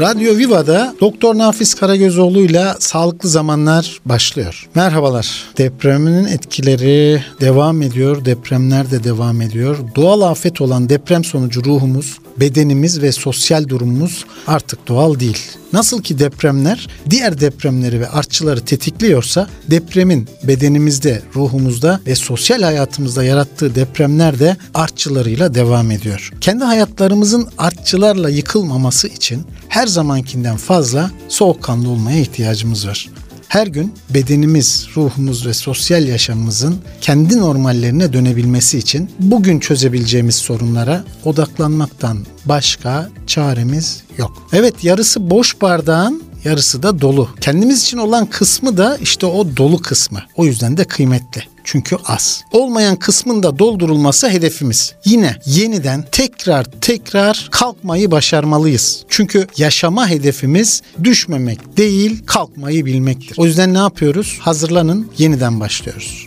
Radyo Viva'da Doktor Nafiz Karagözoğlu ile Sağlıklı Zamanlar başlıyor. Merhabalar. Depremin etkileri devam ediyor. Depremler de devam ediyor. Doğal afet olan deprem sonucu ruhumuz, bedenimiz ve sosyal durumumuz artık doğal değil. Nasıl ki depremler diğer depremleri ve artçıları tetikliyorsa depremin bedenimizde, ruhumuzda ve sosyal hayatımızda yarattığı depremler de artçılarıyla devam ediyor. Kendi hayatlarımızın artçılarla yıkılmaması için her zamankinden fazla soğukkanlı olmaya ihtiyacımız var. Her gün bedenimiz, ruhumuz ve sosyal yaşamımızın kendi normallerine dönebilmesi için bugün çözebileceğimiz sorunlara odaklanmaktan başka çaremiz yok. Evet yarısı boş bardağın yarısı da dolu. Kendimiz için olan kısmı da işte o dolu kısmı. O yüzden de kıymetli. Çünkü az. Olmayan kısmın da doldurulması hedefimiz. Yine yeniden tekrar tekrar kalkmayı başarmalıyız. Çünkü yaşama hedefimiz düşmemek değil, kalkmayı bilmektir. O yüzden ne yapıyoruz? Hazırlanın, yeniden başlıyoruz.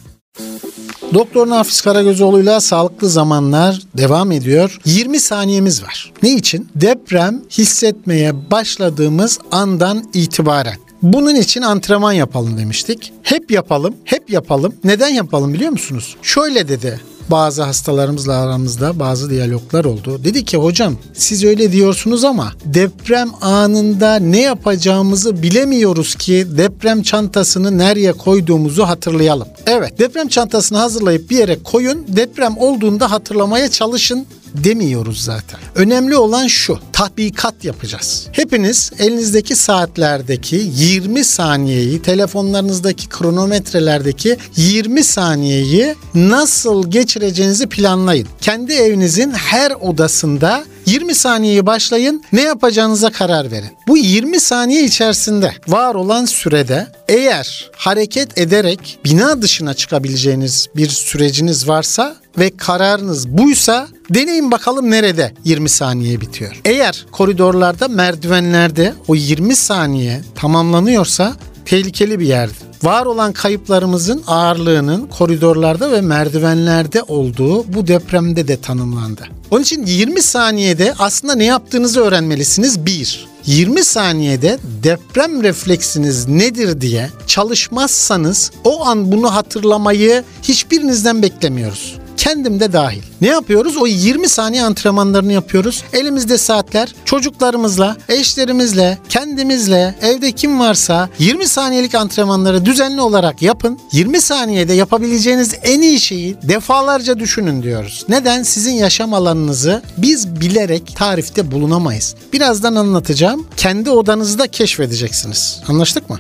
Doktor Nafiz Karagözoğlu'yla Sağlıklı Zamanlar devam ediyor. 20 saniyemiz var. Ne için? Deprem hissetmeye başladığımız andan itibaren. Bunun için antrenman yapalım demiştik. Hep yapalım, hep yapalım. Neden yapalım biliyor musunuz? Şöyle dedi bazı hastalarımızla aramızda bazı diyaloglar oldu. Dedi ki hocam siz öyle diyorsunuz ama deprem anında ne yapacağımızı bilemiyoruz ki deprem çantasını nereye koyduğumuzu hatırlayalım. Evet deprem çantasını hazırlayıp bir yere koyun deprem olduğunda hatırlamaya çalışın demiyoruz zaten. Önemli olan şu. Tatbikat yapacağız. Hepiniz elinizdeki saatlerdeki 20 saniyeyi, telefonlarınızdaki kronometrelerdeki 20 saniyeyi nasıl geçireceğinizi planlayın. Kendi evinizin her odasında 20 saniyeyi başlayın. Ne yapacağınıza karar verin. Bu 20 saniye içerisinde var olan sürede eğer hareket ederek bina dışına çıkabileceğiniz bir süreciniz varsa ve kararınız buysa deneyin bakalım nerede 20 saniye bitiyor. Eğer koridorlarda, merdivenlerde o 20 saniye tamamlanıyorsa tehlikeli bir yerdir var olan kayıplarımızın ağırlığının koridorlarda ve merdivenlerde olduğu bu depremde de tanımlandı. Onun için 20 saniyede aslında ne yaptığınızı öğrenmelisiniz. 1. 20 saniyede deprem refleksiniz nedir diye çalışmazsanız o an bunu hatırlamayı hiçbirinizden beklemiyoruz kendim de dahil. Ne yapıyoruz? O 20 saniye antrenmanlarını yapıyoruz. Elimizde saatler çocuklarımızla, eşlerimizle, kendimizle, evde kim varsa 20 saniyelik antrenmanları düzenli olarak yapın. 20 saniyede yapabileceğiniz en iyi şeyi defalarca düşünün diyoruz. Neden? Sizin yaşam alanınızı biz bilerek tarifte bulunamayız. Birazdan anlatacağım. Kendi odanızda keşfedeceksiniz. Anlaştık mı?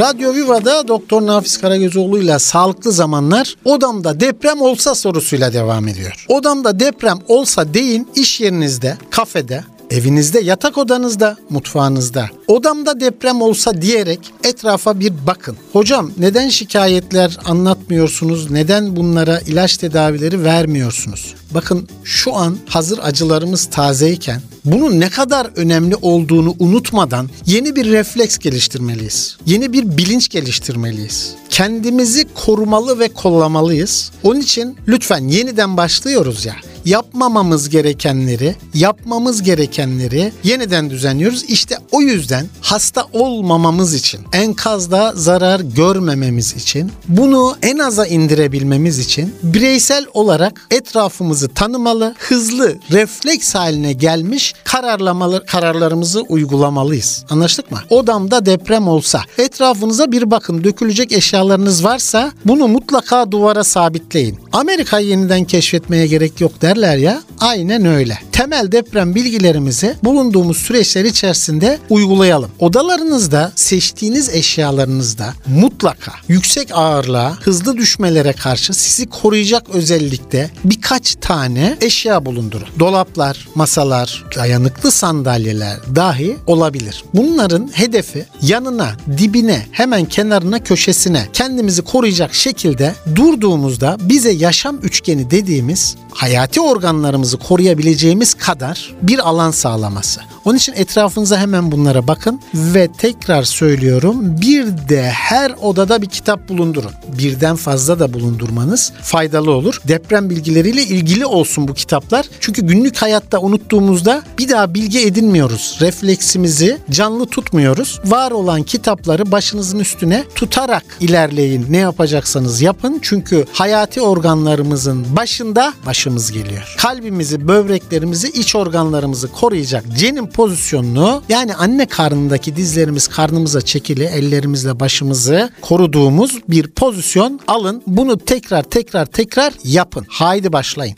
Radyo Viva'da Doktor Nafiz Karagözoğlu ile Sağlıklı Zamanlar odamda deprem olsa sorusuyla devam ediyor. Odamda deprem olsa deyin iş yerinizde, kafede, evinizde, yatak odanızda, mutfağınızda. Odamda deprem olsa diyerek etrafa bir bakın. Hocam neden şikayetler anlatmıyorsunuz? Neden bunlara ilaç tedavileri vermiyorsunuz? Bakın şu an hazır acılarımız tazeyken bunun ne kadar önemli olduğunu unutmadan yeni bir refleks geliştirmeliyiz. Yeni bir bilinç geliştirmeliyiz. Kendimizi korumalı ve kollamalıyız. Onun için lütfen yeniden başlıyoruz ya yapmamamız gerekenleri, yapmamız gerekenleri yeniden düzenliyoruz. İşte o yüzden hasta olmamamız için, enkazda zarar görmememiz için, bunu en aza indirebilmemiz için bireysel olarak etrafımızı tanımalı, hızlı, refleks haline gelmiş kararlamalı, kararlarımızı uygulamalıyız. Anlaştık mı? Odamda deprem olsa etrafınıza bir bakın dökülecek eşyalarınız varsa bunu mutlaka duvara sabitleyin. Amerika'yı yeniden keşfetmeye gerek yok derler ya. Aynen öyle. Temel deprem bilgilerimizi bulunduğumuz süreçler içerisinde uygulayalım. Odalarınızda seçtiğiniz eşyalarınızda mutlaka yüksek ağırlığa, hızlı düşmelere karşı sizi koruyacak özellikte birkaç tane eşya bulundurun. Dolaplar, masalar, dayanıklı sandalyeler dahi olabilir. Bunların hedefi yanına, dibine, hemen kenarına, köşesine kendimizi koruyacak şekilde durduğumuzda bize yaşam üçgeni dediğimiz hayati organlarımızı koruyabileceğimiz kadar bir alan sağlaması. Onun için etrafınıza hemen bunlara bakın ve tekrar söylüyorum bir de her odada bir kitap bulundurun. Birden fazla da bulundurmanız faydalı olur. Deprem bilgileriyle ilgili olsun bu kitaplar. Çünkü günlük hayatta unuttuğumuzda bir daha bilgi edinmiyoruz. Refleksimizi canlı tutmuyoruz. Var olan kitapları başınızın üstüne tutarak ilerleyin. Ne yapacaksanız yapın. Çünkü hayati organlarımızın başında başımız geliyor. Kalbimizi, böbreklerimizi, iç organlarımızı koruyacak cenin pozisyonunu yani anne karnındaki dizlerimiz karnımıza çekili ellerimizle başımızı koruduğumuz bir pozisyon alın. Bunu tekrar tekrar tekrar yapın. Haydi başlayın.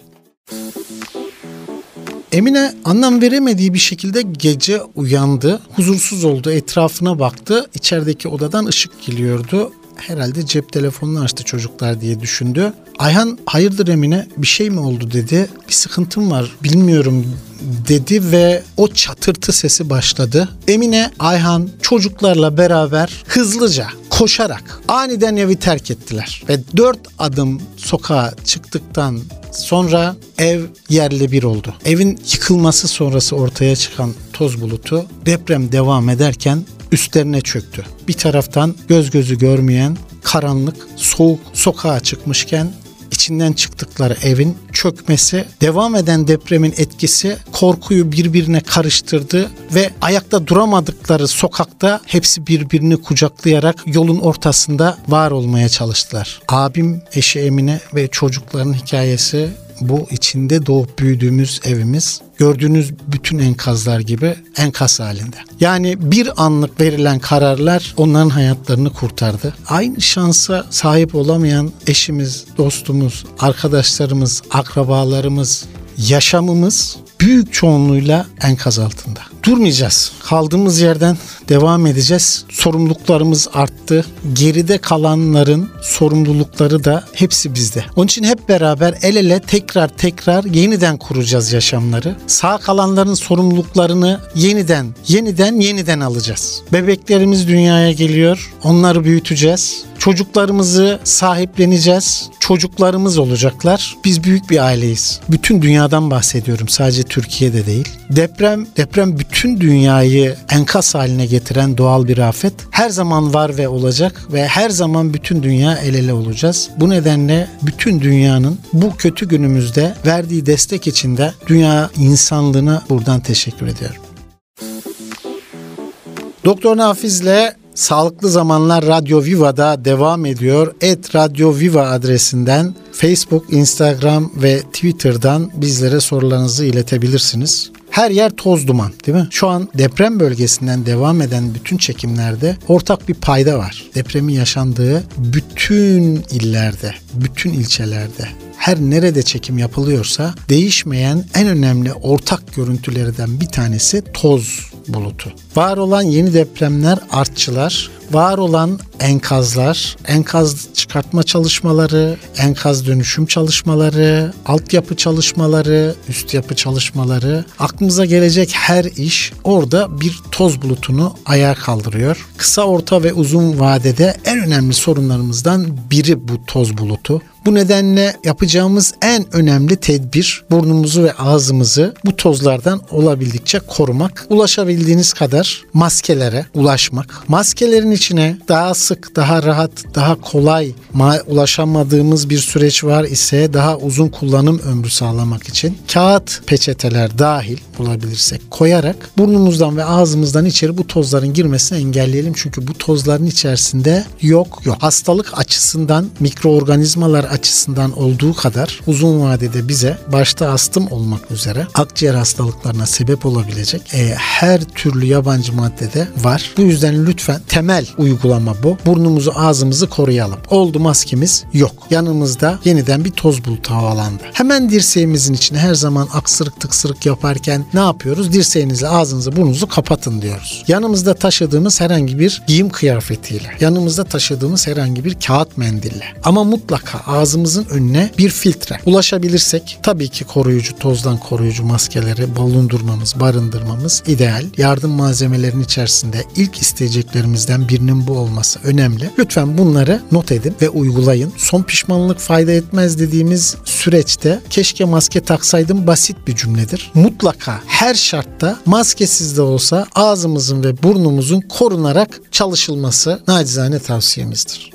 Emine anlam veremediği bir şekilde gece uyandı. Huzursuz oldu. Etrafına baktı. İçerideki odadan ışık geliyordu. Herhalde cep telefonunu açtı çocuklar diye düşündü. Ayhan hayırdır Emine bir şey mi oldu dedi. Bir sıkıntım var bilmiyorum dedi ve o çatırtı sesi başladı. Emine Ayhan çocuklarla beraber hızlıca koşarak aniden evi terk ettiler ve dört adım sokağa çıktıktan sonra ev yerle bir oldu. Evin yıkılması sonrası ortaya çıkan toz bulutu deprem devam ederken üstlerine çöktü. Bir taraftan göz gözü görmeyen karanlık, soğuk sokağa çıkmışken içinden çıktıkları evin çökmesi, devam eden depremin etkisi korkuyu birbirine karıştırdı ve ayakta duramadıkları sokakta hepsi birbirini kucaklayarak yolun ortasında var olmaya çalıştılar. Abim, eşi Emine ve çocukların hikayesi bu içinde doğup büyüdüğümüz evimiz gördüğünüz bütün enkazlar gibi enkaz halinde. Yani bir anlık verilen kararlar onların hayatlarını kurtardı. Aynı şansa sahip olamayan eşimiz, dostumuz, arkadaşlarımız, akrabalarımız, yaşamımız büyük çoğunluğuyla enkaz altında. Durmayacağız. Kaldığımız yerden devam edeceğiz. Sorumluluklarımız arttı. Geride kalanların sorumlulukları da hepsi bizde. Onun için hep beraber el ele tekrar tekrar yeniden kuracağız yaşamları. Sağ kalanların sorumluluklarını yeniden, yeniden, yeniden alacağız. Bebeklerimiz dünyaya geliyor. Onları büyüteceğiz. Çocuklarımızı sahipleneceğiz. Çocuklarımız olacaklar. Biz büyük bir aileyiz. Bütün dünyadan bahsediyorum. Sadece Türkiye'de değil. Deprem, deprem bütün dünyayı enkaz haline getiren doğal bir afet. Her zaman var ve olacak ve her zaman bütün dünya el ele olacağız. Bu nedenle bütün dünyanın bu kötü günümüzde verdiği destek için de dünya insanlığına buradan teşekkür ediyorum. Doktor Nafiz'le Sağlıklı Zamanlar Radyo Viva'da devam ediyor. Et Radyo Viva adresinden Facebook, Instagram ve Twitter'dan bizlere sorularınızı iletebilirsiniz. Her yer toz duman değil mi? Şu an deprem bölgesinden devam eden bütün çekimlerde ortak bir payda var. Depremin yaşandığı bütün illerde, bütün ilçelerde her nerede çekim yapılıyorsa değişmeyen en önemli ortak görüntülerden bir tanesi toz bulutu. Var olan yeni depremler artçılar, var olan enkazlar, enkaz çıkartma çalışmaları, enkaz dönüşüm çalışmaları, altyapı çalışmaları, üst yapı çalışmaları, aklımıza gelecek her iş orada bir toz bulutunu ayağa kaldırıyor. Kısa, orta ve uzun vadede en önemli sorunlarımızdan biri bu toz bulutu. Bu nedenle yapacağımız en önemli tedbir burnumuzu ve ağzımızı bu tozlardan olabildikçe korumak. Ulaşabildiğiniz kadar maskelere ulaşmak. Maskelerin içine daha sık, daha rahat, daha kolay ulaşamadığımız bir süreç var ise daha uzun kullanım ömrü sağlamak için kağıt peçeteler dahil bulabilirsek koyarak burnumuzdan ve ağzımızdan içeri bu tozların girmesini engelleyelim. Çünkü bu tozların içerisinde yok yok. Hastalık açısından mikroorganizmalar açısından olduğu kadar uzun vadede bize başta astım olmak üzere akciğer hastalıklarına sebep olabilecek e, her türlü yabancı maddede var. Bu yüzden lütfen temel uygulama bu. Burnumuzu ağzımızı koruyalım. Oldu maskemiz yok. Yanımızda yeniden bir toz bulutu havalandı. Hemen dirseğimizin içine her zaman aksırık tıksırık yaparken ne yapıyoruz? Dirseğinizle ağzınızı burnunuzu kapatın diyoruz. Yanımızda taşıdığımız herhangi bir giyim kıyafetiyle, yanımızda taşıdığımız herhangi bir kağıt mendille ama mutlaka ağzımızın önüne bir filtre ulaşabilirsek tabii ki koruyucu tozdan koruyucu maskeleri bulundurmamız, barındırmamız ideal. Yardım malzemelerinin içerisinde ilk isteyeceklerimizden birinin bu olması önemli. Lütfen bunları not edin ve uygulayın. Son pişmanlık fayda etmez dediğimiz süreçte keşke maske taksaydım basit bir cümledir. Mutlaka her şartta maskesiz de olsa ağzımızın ve burnumuzun korunarak çalışılması nacizane tavsiyemizdir.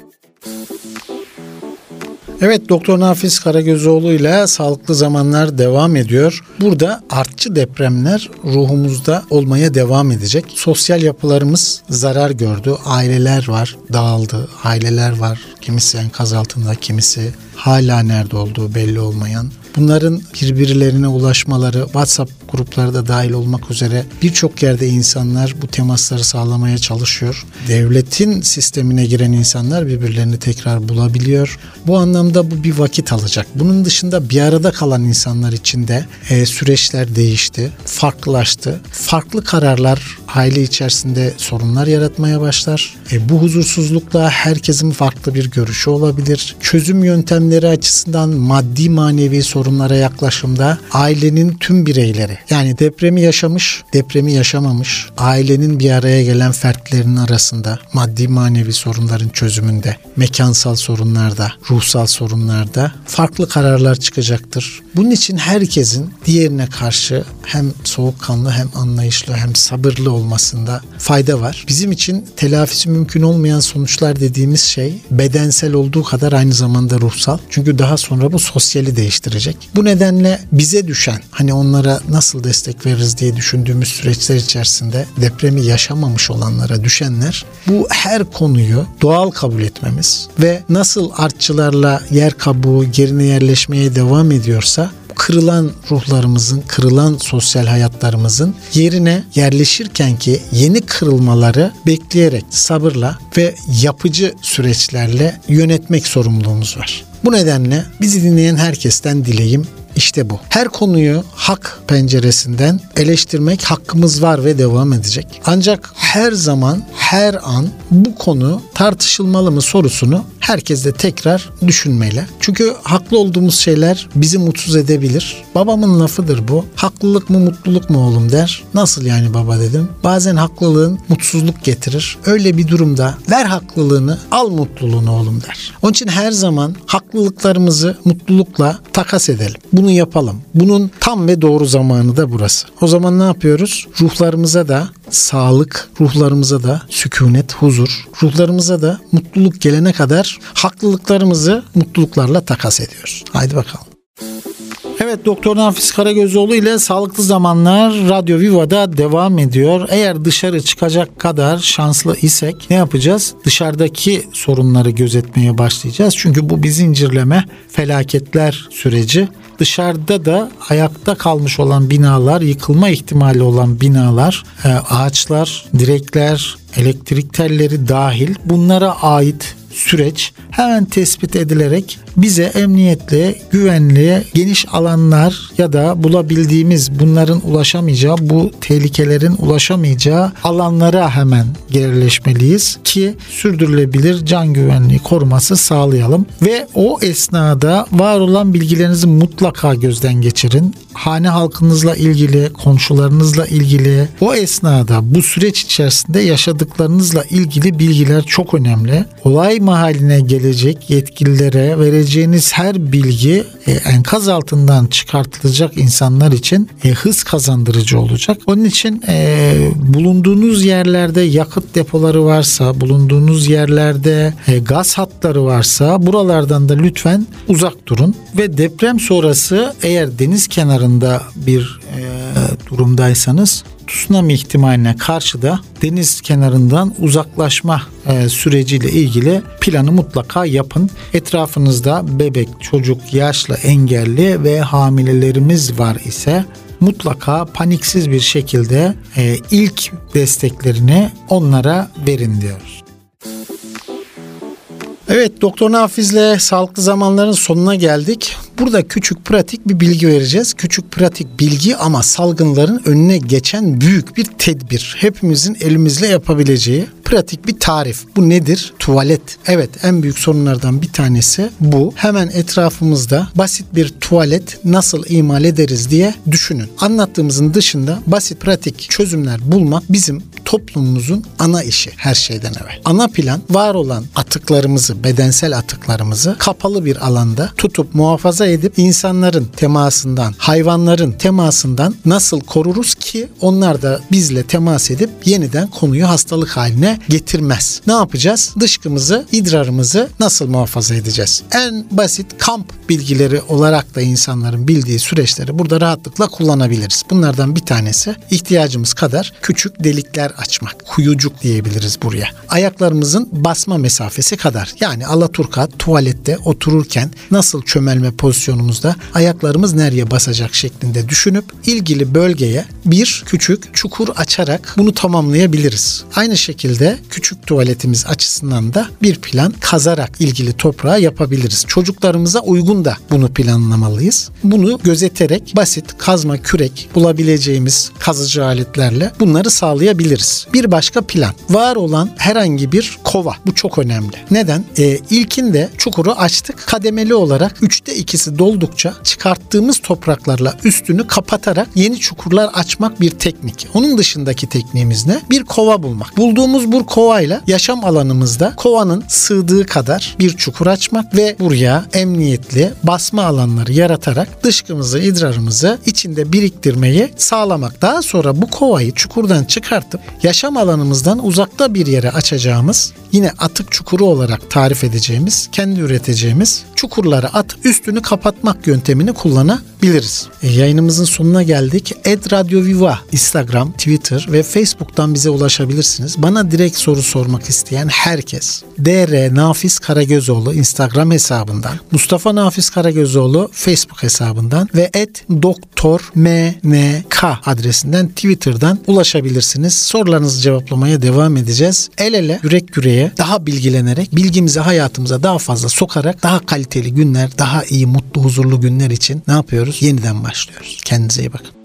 Evet Doktor Nafiz Karagözoğlu ile Sağlıklı Zamanlar devam ediyor. Burada artçı depremler ruhumuzda olmaya devam edecek. Sosyal yapılarımız zarar gördü. Aileler var, dağıldı. Aileler var. Kimisi enkaz altında, kimisi hala nerede olduğu belli olmayan. Bunların birbirlerine ulaşmaları, WhatsApp grupları da dahil olmak üzere birçok yerde insanlar bu temasları sağlamaya çalışıyor. Devletin sistemine giren insanlar birbirlerini tekrar bulabiliyor. Bu anlamda bu bir vakit alacak. Bunun dışında bir arada kalan insanlar için de e, süreçler değişti, farklılaştı. Farklı kararlar aile içerisinde sorunlar yaratmaya başlar. E, bu huzursuzlukla herkesin farklı bir görüşü olabilir. Çözüm yöntemleri açısından maddi manevi sorunlara yaklaşımda ailenin tüm bireyleri yani depremi yaşamış, depremi yaşamamış ailenin bir araya gelen fertlerinin arasında maddi manevi sorunların çözümünde, mekansal sorunlarda, ruhsal sorunlarda farklı kararlar çıkacaktır. Bunun için herkesin diğerine karşı hem soğukkanlı hem anlayışlı hem sabırlı olmasında fayda var. Bizim için telafisi mümkün olmayan sonuçlar dediğimiz şey bedensel olduğu kadar aynı zamanda ruhsal. Çünkü daha sonra bu sosyali değiştirecek. Bu nedenle bize düşen hani onlara nasıl destek veririz diye düşündüğümüz süreçler içerisinde depremi yaşamamış olanlara düşenler bu her konuyu doğal kabul etmemiz ve nasıl artçılarla yer kabuğu gerine yerleşmeye devam ediyorsa kırılan ruhlarımızın, kırılan sosyal hayatlarımızın yerine yerleşirken ki yeni kırılmaları bekleyerek sabırla ve yapıcı süreçlerle yönetmek sorumluluğumuz var. Bu nedenle bizi dinleyen herkesten dileğim işte bu. Her konuyu hak penceresinden eleştirmek hakkımız var ve devam edecek. Ancak her zaman, her an bu konu tartışılmalı mı sorusunu herkes de tekrar düşünmeli. Çünkü haklı olduğumuz şeyler bizi mutsuz edebilir. Babamın lafıdır bu. Haklılık mı mutluluk mu oğlum der. Nasıl yani baba dedim. Bazen haklılığın mutsuzluk getirir. Öyle bir durumda ver haklılığını al mutluluğunu oğlum der. Onun için her zaman haklılıklarımızı mutlulukla takas edelim. Bunu yapalım. Bunun tam ve doğru zamanı da burası. O zaman ne yapıyoruz? Ruhlarımıza da sağlık, ruhlarımıza da sükunet, huzur, ruhlarımıza da mutluluk gelene kadar haklılıklarımızı mutluluklarla takas ediyoruz. Haydi bakalım. Evet Doktor Nafiz Karagözoğlu ile Sağlıklı Zamanlar Radyo Viva'da devam ediyor. Eğer dışarı çıkacak kadar şanslı isek ne yapacağız? Dışarıdaki sorunları gözetmeye başlayacağız. Çünkü bu bir zincirleme felaketler süreci. Dışarıda da ayakta kalmış olan binalar, yıkılma ihtimali olan binalar, e, ağaçlar, direkler, elektrik telleri dahil bunlara ait süreç hemen tespit edilerek bize emniyetli, güvenli, geniş alanlar ya da bulabildiğimiz bunların ulaşamayacağı, bu tehlikelerin ulaşamayacağı alanlara hemen yerleşmeliyiz ki sürdürülebilir can güvenliği koruması sağlayalım ve o esnada var olan bilgilerinizi mutlaka gözden geçirin. Hane halkınızla ilgili, komşularınızla ilgili o esnada bu süreç içerisinde yaşadıklarınızla ilgili bilgiler çok önemli. Olay mahaline gelecek yetkililere vereceğiniz her bilgi e, enkaz altından çıkartılacak insanlar için e, hız kazandırıcı olacak. Onun için e, bulunduğunuz yerlerde yakıt depoları varsa, bulunduğunuz yerlerde e, gaz hatları varsa buralardan da lütfen uzak durun ve deprem sonrası eğer deniz kenarında bir e, durumdaysanız tsunami ihtimaline karşı da deniz kenarından uzaklaşma e, süreciyle ilgili planı mutlaka yapın. Etrafınızda bebek, çocuk, yaşlı, engelli ve hamilelerimiz var ise mutlaka paniksiz bir şekilde e, ilk desteklerini onlara verin diyoruz. Evet Doktor Nafiz'le sağlıklı zamanların sonuna geldik. Burada küçük pratik bir bilgi vereceğiz. Küçük pratik bilgi ama salgınların önüne geçen büyük bir tedbir. Hepimizin elimizle yapabileceği pratik bir tarif. Bu nedir? Tuvalet. Evet en büyük sorunlardan bir tanesi bu. Hemen etrafımızda basit bir tuvalet nasıl imal ederiz diye düşünün. Anlattığımızın dışında basit pratik çözümler bulmak bizim toplumumuzun ana işi her şeyden evvel. Ana plan var olan atıklarımızı, bedensel atıklarımızı kapalı bir alanda tutup muhafaza edip insanların temasından, hayvanların temasından nasıl koruruz ki onlar da bizle temas edip yeniden konuyu hastalık haline getirmez. Ne yapacağız? Dışkımızı, idrarımızı nasıl muhafaza edeceğiz? En basit kamp bilgileri olarak da insanların bildiği süreçleri burada rahatlıkla kullanabiliriz. Bunlardan bir tanesi ihtiyacımız kadar küçük delikler açmak. Kuyucuk diyebiliriz buraya. Ayaklarımızın basma mesafesi kadar. Yani Alaturka tuvalette otururken nasıl çömelme pozisyonumuzda ayaklarımız nereye basacak şeklinde düşünüp ilgili bölgeye bir küçük çukur açarak bunu tamamlayabiliriz. Aynı şekilde küçük tuvaletimiz açısından da bir plan kazarak ilgili toprağa yapabiliriz. Çocuklarımıza uygun da bunu planlamalıyız. Bunu gözeterek basit kazma kürek bulabileceğimiz kazıcı aletlerle bunları sağlayabiliriz. Bir başka plan var olan herhangi bir kova. Bu çok önemli. Neden? Ee, ilkinde çukuru açtık. Kademeli olarak üçte ikisi doldukça çıkarttığımız topraklarla üstünü kapatarak yeni çukurlar açmak bir teknik. Onun dışındaki tekniğimiz ne? Bir kova bulmak. Bulduğumuz bu kovayla yaşam alanımızda kovanın sığdığı kadar bir çukur açmak ve buraya emniyetli basma alanları yaratarak dışkımızı, idrarımızı içinde biriktirmeyi sağlamak. Daha sonra bu kovayı çukurdan çıkartıp yaşam alanımızdan uzakta bir yere açacağımız yine atık çukuru olarak tarif edeceğimiz, kendi üreteceğimiz çukurları at üstünü kapatmak yöntemini kullanabiliriz. E, yayınımızın sonuna geldik. Ed Radio Viva Instagram, Twitter ve Facebook'tan bize ulaşabilirsiniz. Bana direkt soru sormak isteyen herkes DR Nafiz Karagözoğlu Instagram hesabından, Mustafa Nafiz Karagözoğlu Facebook hesabından ve et doktor mnk adresinden Twitter'dan ulaşabilirsiniz. Sorularınızı cevaplamaya devam edeceğiz. El ele, yürek yüreğe daha bilgilenerek, bilgimizi hayatımıza daha fazla sokarak daha kaliteli günler, daha iyi, mutlu, huzurlu günler için ne yapıyoruz? Yeniden başlıyoruz. Kendinize iyi bakın.